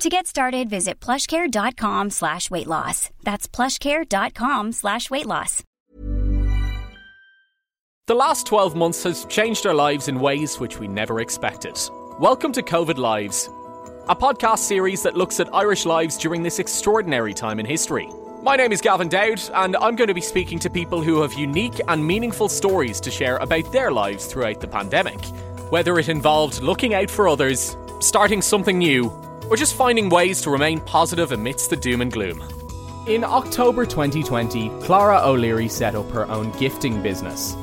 To get started, visit plushcare.com slash weight loss. That's plushcare.com slash weight loss. The last 12 months has changed our lives in ways which we never expected. Welcome to COVID Lives, a podcast series that looks at Irish lives during this extraordinary time in history. My name is Gavin Dowd, and I'm going to be speaking to people who have unique and meaningful stories to share about their lives throughout the pandemic. Whether it involved looking out for others, starting something new, or just finding ways to remain positive amidst the doom and gloom. In October 2020, Clara O'Leary set up her own gifting business.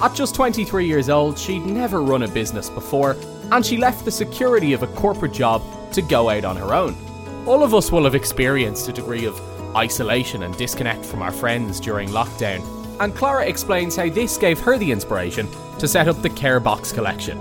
At just 23 years old, she'd never run a business before, and she left the security of a corporate job to go out on her own. All of us will have experienced a degree of isolation and disconnect from our friends during lockdown, and Clara explains how this gave her the inspiration to set up the Care Box collection.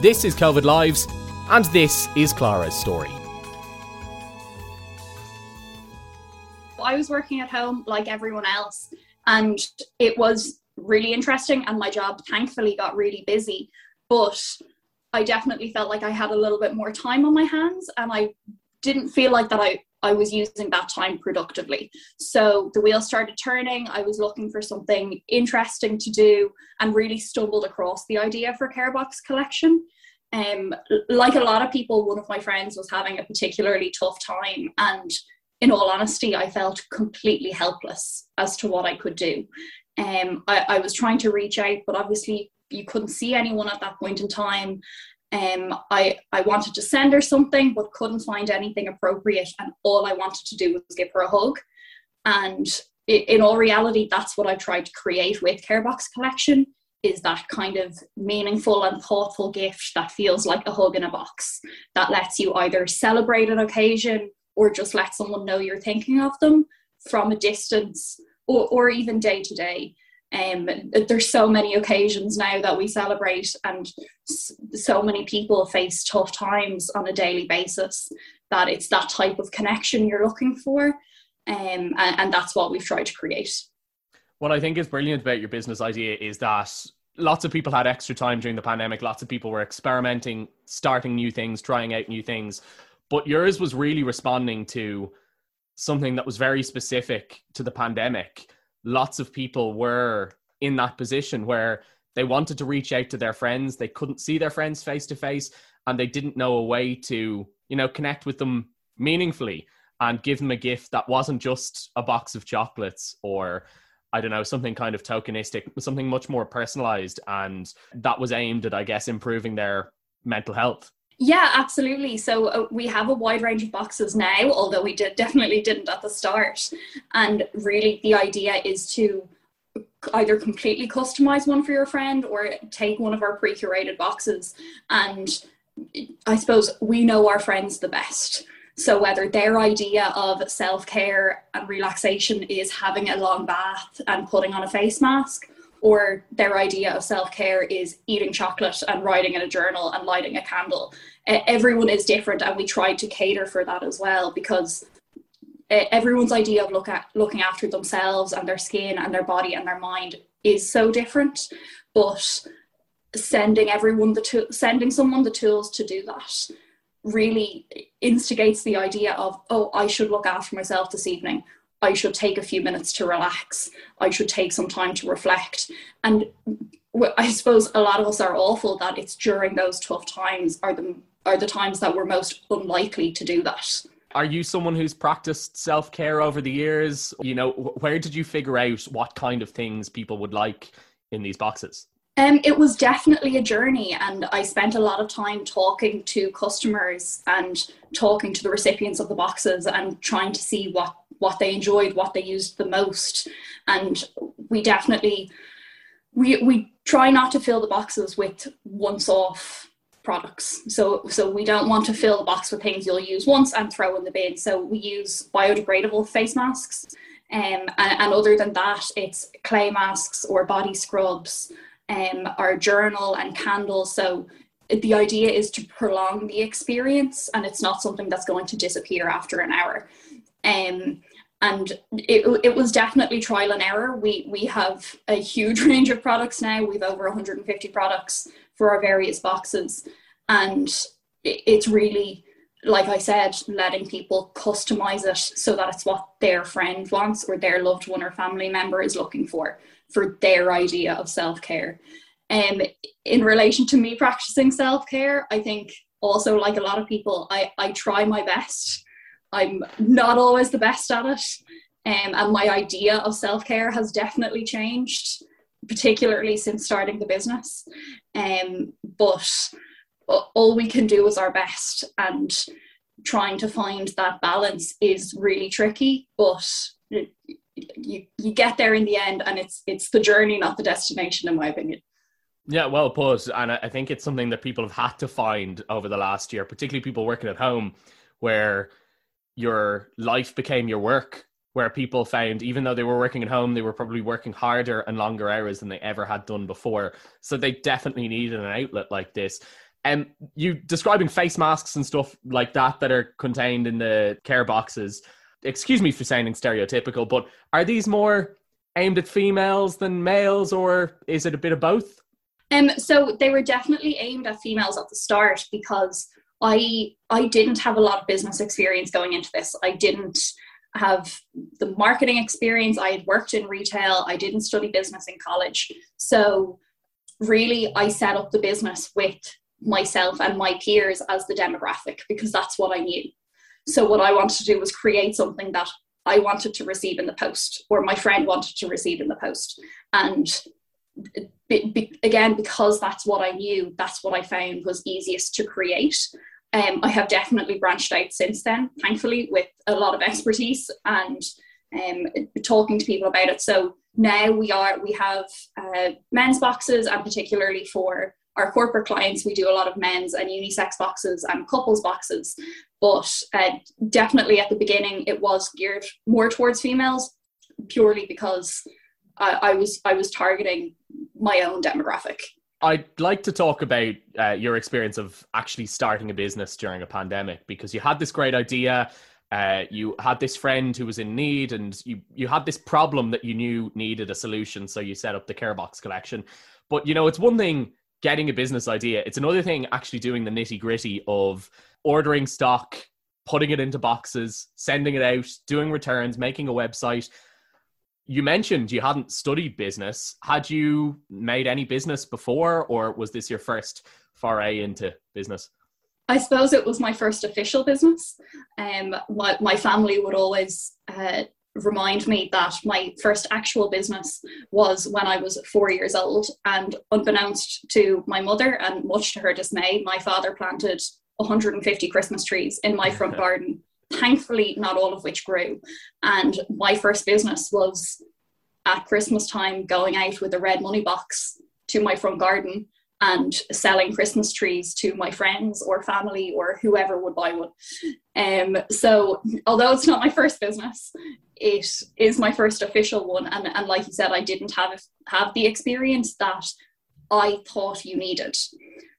This is COVID Lives, and this is Clara's story. I was working at home like everyone else, and it was really interesting. And my job, thankfully, got really busy. But I definitely felt like I had a little bit more time on my hands, and I didn't feel like that I I was using that time productively. So the wheel started turning. I was looking for something interesting to do and really stumbled across the idea for Carebox collection. Um, like a lot of people, one of my friends was having a particularly tough time, and in all honesty, I felt completely helpless as to what I could do. Um, I, I was trying to reach out, but obviously you couldn't see anyone at that point in time. Um, I, I wanted to send her something, but couldn't find anything appropriate. And all I wanted to do was give her a hug. And in all reality, that's what I tried to create with Carebox Collection is that kind of meaningful and thoughtful gift that feels like a hug in a box that lets you either celebrate an occasion or just let someone know you're thinking of them from a distance or, or even day to day. Um, there's so many occasions now that we celebrate, and so many people face tough times on a daily basis that it's that type of connection you're looking for. Um, and, and that's what we've tried to create. What I think is brilliant about your business idea is that lots of people had extra time during the pandemic. Lots of people were experimenting, starting new things, trying out new things. But yours was really responding to something that was very specific to the pandemic lots of people were in that position where they wanted to reach out to their friends they couldn't see their friends face to face and they didn't know a way to you know connect with them meaningfully and give them a gift that wasn't just a box of chocolates or I don't know, something kind of tokenistic, something much more personalized. And that was aimed at, I guess, improving their mental health. Yeah, absolutely. So uh, we have a wide range of boxes now, although we did definitely didn't at the start. And really, the idea is to either completely customize one for your friend or take one of our pre-curated boxes. And I suppose we know our friends the best. So whether their idea of self-care and relaxation is having a long bath and putting on a face mask, or their idea of self care is eating chocolate and writing in a journal and lighting a candle. Everyone is different, and we try to cater for that as well because everyone's idea of look at looking after themselves and their skin and their body and their mind is so different. But sending everyone the to- sending someone the tools to do that really instigates the idea of oh i should look after myself this evening I should take a few minutes to relax. I should take some time to reflect. And I suppose a lot of us are awful that it's during those tough times are the are the times that we're most unlikely to do that. Are you someone who's practiced self care over the years? You know, where did you figure out what kind of things people would like in these boxes? Um, it was definitely a journey, and I spent a lot of time talking to customers and talking to the recipients of the boxes and trying to see what what they enjoyed, what they used the most, and we definitely we we try not to fill the boxes with once off products. So so we don't want to fill the box with things you'll use once and throw in the bin. So we use biodegradable face masks. Um, and, and other than that, it's clay masks or body scrubs um, our journal and candles. So the idea is to prolong the experience and it's not something that's going to disappear after an hour. Um, and it, it was definitely trial and error. We, we have a huge range of products now. We've over 150 products for our various boxes. And it's really, like I said, letting people customize it so that it's what their friend wants or their loved one or family member is looking for for their idea of self care. Um, in relation to me practicing self care, I think also, like a lot of people, I, I try my best. I'm not always the best at it. Um, and my idea of self care has definitely changed, particularly since starting the business. Um, but all we can do is our best, and trying to find that balance is really tricky. But you you get there in the end and it's it's the journey not the destination in my opinion. Yeah well put. And i think it's something that people have had to find over the last year particularly people working at home where your life became your work where people found even though they were working at home they were probably working harder and longer hours than they ever had done before. So they definitely needed an outlet like this. And um, you describing face masks and stuff like that that are contained in the care boxes excuse me for sounding stereotypical, but are these more aimed at females than males, or is it a bit of both? Um, so they were definitely aimed at females at the start because I I didn't have a lot of business experience going into this. I didn't have the marketing experience. I had worked in retail. I didn't study business in college. So really I set up the business with myself and my peers as the demographic because that's what I knew. So what I wanted to do was create something that I wanted to receive in the post, or my friend wanted to receive in the post. And be, be, again, because that's what I knew, that's what I found was easiest to create. Um, I have definitely branched out since then, thankfully, with a lot of expertise and um, talking to people about it. So now we are we have uh, men's boxes, and particularly for our corporate clients, we do a lot of men's and unisex boxes and couples boxes. But uh, definitely at the beginning, it was geared more towards females, purely because I, I was I was targeting my own demographic. I'd like to talk about uh, your experience of actually starting a business during a pandemic because you had this great idea. Uh, you had this friend who was in need, and you you had this problem that you knew needed a solution. So you set up the Carebox collection. But you know, it's one thing getting a business idea. It's another thing actually doing the nitty gritty of ordering stock, putting it into boxes, sending it out, doing returns, making a website. You mentioned you hadn't studied business. Had you made any business before, or was this your first foray into business? I suppose it was my first official business. Um, my, my family would always uh, remind me that my first actual business was when I was four years old. And unbeknownst to my mother, and much to her dismay, my father planted 150 Christmas trees in my front garden. Thankfully, not all of which grew. And my first business was at Christmas time going out with a red money box to my front garden and selling Christmas trees to my friends or family or whoever would buy one. Um, so, although it's not my first business, it is my first official one. And, and like you said, I didn't have have the experience that I thought you needed.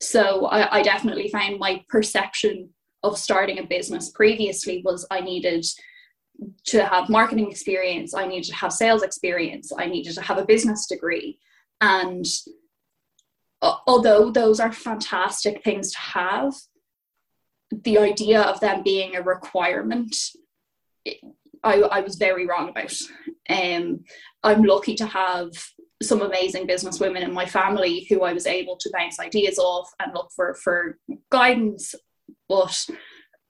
So, I, I definitely found my perception of starting a business previously was I needed to have marketing experience, I needed to have sales experience, I needed to have a business degree. And although those are fantastic things to have, the idea of them being a requirement, I, I was very wrong about. Um, I'm lucky to have some amazing business women in my family who I was able to bounce ideas off and look for for guidance. But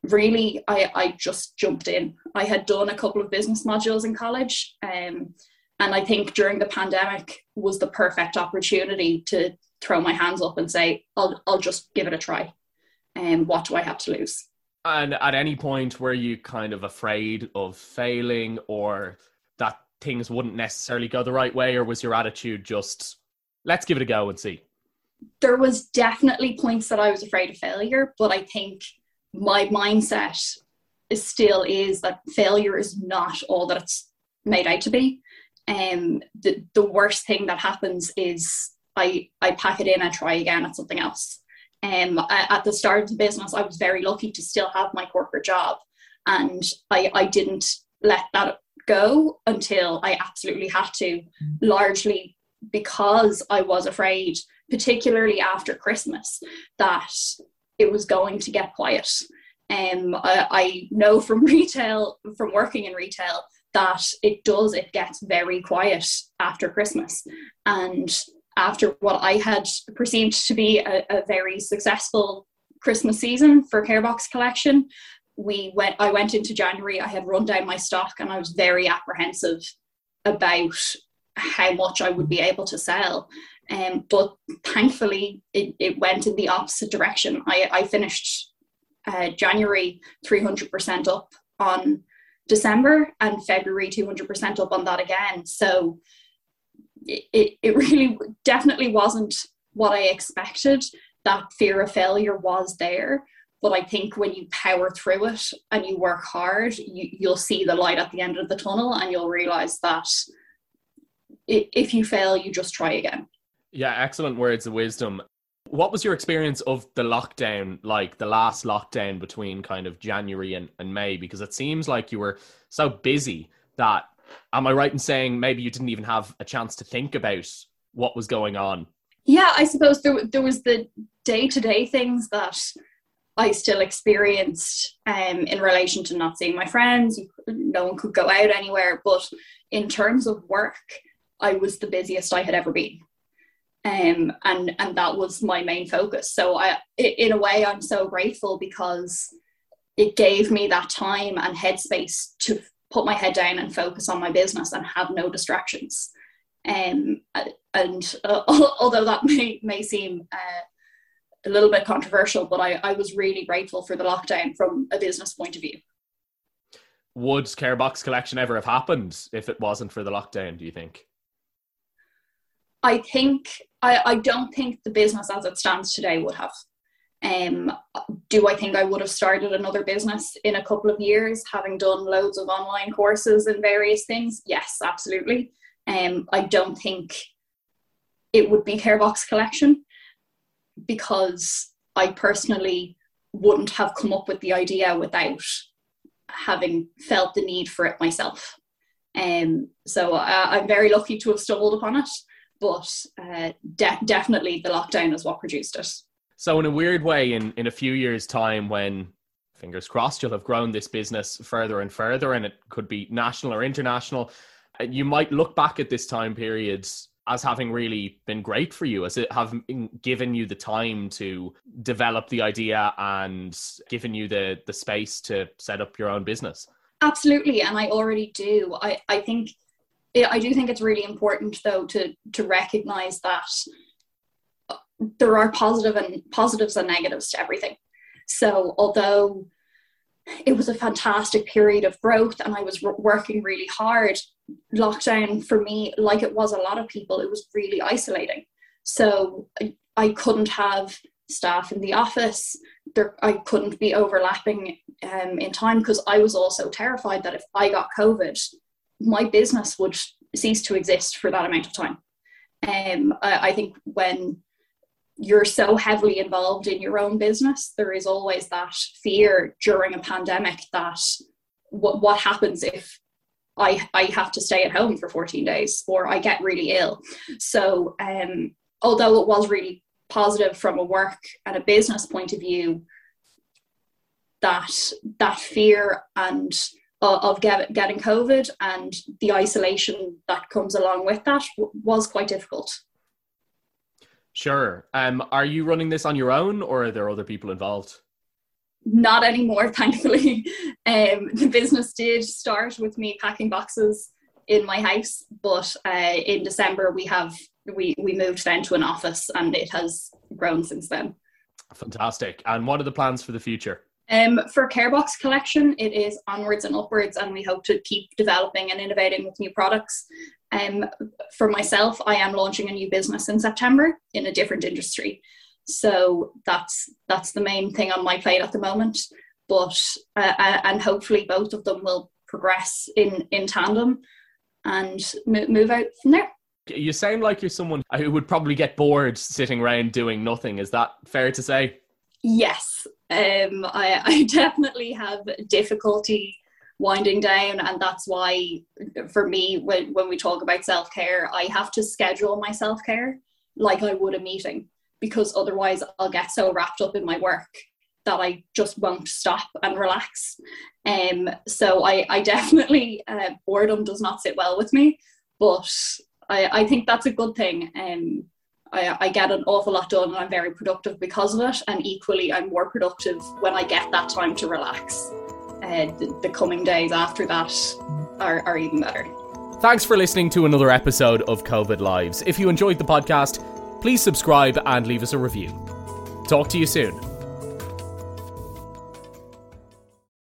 really I, I just jumped in. I had done a couple of business modules in college. Um, and I think during the pandemic was the perfect opportunity to throw my hands up and say, I'll, I'll just give it a try. And um, what do I have to lose? And at any point were you kind of afraid of failing or that things wouldn't necessarily go the right way? Or was your attitude just, let's give it a go and see? There was definitely points that I was afraid of failure, but I think my mindset is still is that failure is not all that it's made out to be. And um, the, the worst thing that happens is I, I pack it in and try again at something else. Um, at the start of the business, I was very lucky to still have my corporate job. And I, I didn't let that go until I absolutely had to, largely because I was afraid, particularly after Christmas, that it was going to get quiet. Um, I, I know from retail, from working in retail, that it does, it gets very quiet after Christmas. And after what I had perceived to be a, a very successful Christmas season for Carebox collection, we went I went into January, I had run down my stock and I was very apprehensive about how much I would be able to sell. Um, but thankfully, it, it went in the opposite direction. I, I finished uh, January 300% up on December and February 200% up on that again. So it, it really definitely wasn't what I expected. That fear of failure was there. But I think when you power through it and you work hard, you, you'll see the light at the end of the tunnel and you'll realize that if you fail, you just try again. Yeah, excellent words of wisdom. What was your experience of the lockdown like, the last lockdown between kind of January and, and May? Because it seems like you were so busy that am I right in saying maybe you didn't even have a chance to think about what was going on? Yeah, I suppose there, there was the day to day things that I still experienced um, in relation to not seeing my friends. No one could go out anywhere. But in terms of work, I was the busiest I had ever been. Um, and and that was my main focus. So I, in a way, I'm so grateful because it gave me that time and headspace to put my head down and focus on my business and have no distractions. Um, and uh, although that may, may seem uh, a little bit controversial, but I, I was really grateful for the lockdown from a business point of view. Would Carebox Collection ever have happened if it wasn't for the lockdown, do you think? I think, I, I don't think the business as it stands today would have. Um, do I think I would have started another business in a couple of years, having done loads of online courses and various things? Yes, absolutely. Um, I don't think it would be Carebox Collection because I personally wouldn't have come up with the idea without having felt the need for it myself. Um, so uh, I'm very lucky to have stumbled upon it, but uh, de- definitely the lockdown is what produced it. So, in a weird way, in, in a few years' time, when fingers crossed you'll have grown this business further and further, and it could be national or international, uh, you might look back at this time period as having really been great for you, as it have given you the time to develop the idea and given you the the space to set up your own business. Absolutely, and I already do. I I think I do think it's really important though to to recognize that there are positive and positives and negatives to everything. So although it was a fantastic period of growth and I was working really hard, lockdown for me, like it was a lot of people, it was really isolating. So I, I couldn't have staff in the office. There, I couldn't be overlapping um, in time because I was also terrified that if I got COVID, my business would cease to exist for that amount of time. Um, I, I think when you're so heavily involved in your own business, there is always that fear during a pandemic that what, what happens if I, I have to stay at home for 14 days or I get really ill. So, um, although it was really positive from a work and a business point of view, that that fear and uh, of get, getting COVID and the isolation that comes along with that w- was quite difficult. Sure. Um, are you running this on your own or are there other people involved? not anymore, thankfully. Um, the business did start with me packing boxes in my house, but uh, in December we have we we moved then to an office, and it has grown since then. Fantastic. And what are the plans for the future? Um, for Carebox collection, it is onwards and upwards, and we hope to keep developing and innovating with new products. Um, for myself, I am launching a new business in September in a different industry, so that's that's the main thing on my plate at the moment. But uh, uh and hopefully both of them will progress in in tandem and move out from there. You sound like you're someone who would probably get bored sitting around doing nothing. Is that fair to say? Yes, um, I, I definitely have difficulty winding down, and that's why, for me, when when we talk about self care, I have to schedule my self care like I would a meeting because otherwise I'll get so wrapped up in my work that I just won't stop and relax. Um, so I, I definitely uh, boredom does not sit well with me, but I, I think that's a good thing. Um, I, I get an awful lot done and I'm very productive because of it. And equally, I'm more productive when I get that time to relax. Uh, the, the coming days after that are, are even better. Thanks for listening to another episode of COVID Lives. If you enjoyed the podcast, please subscribe and leave us a review. Talk to you soon.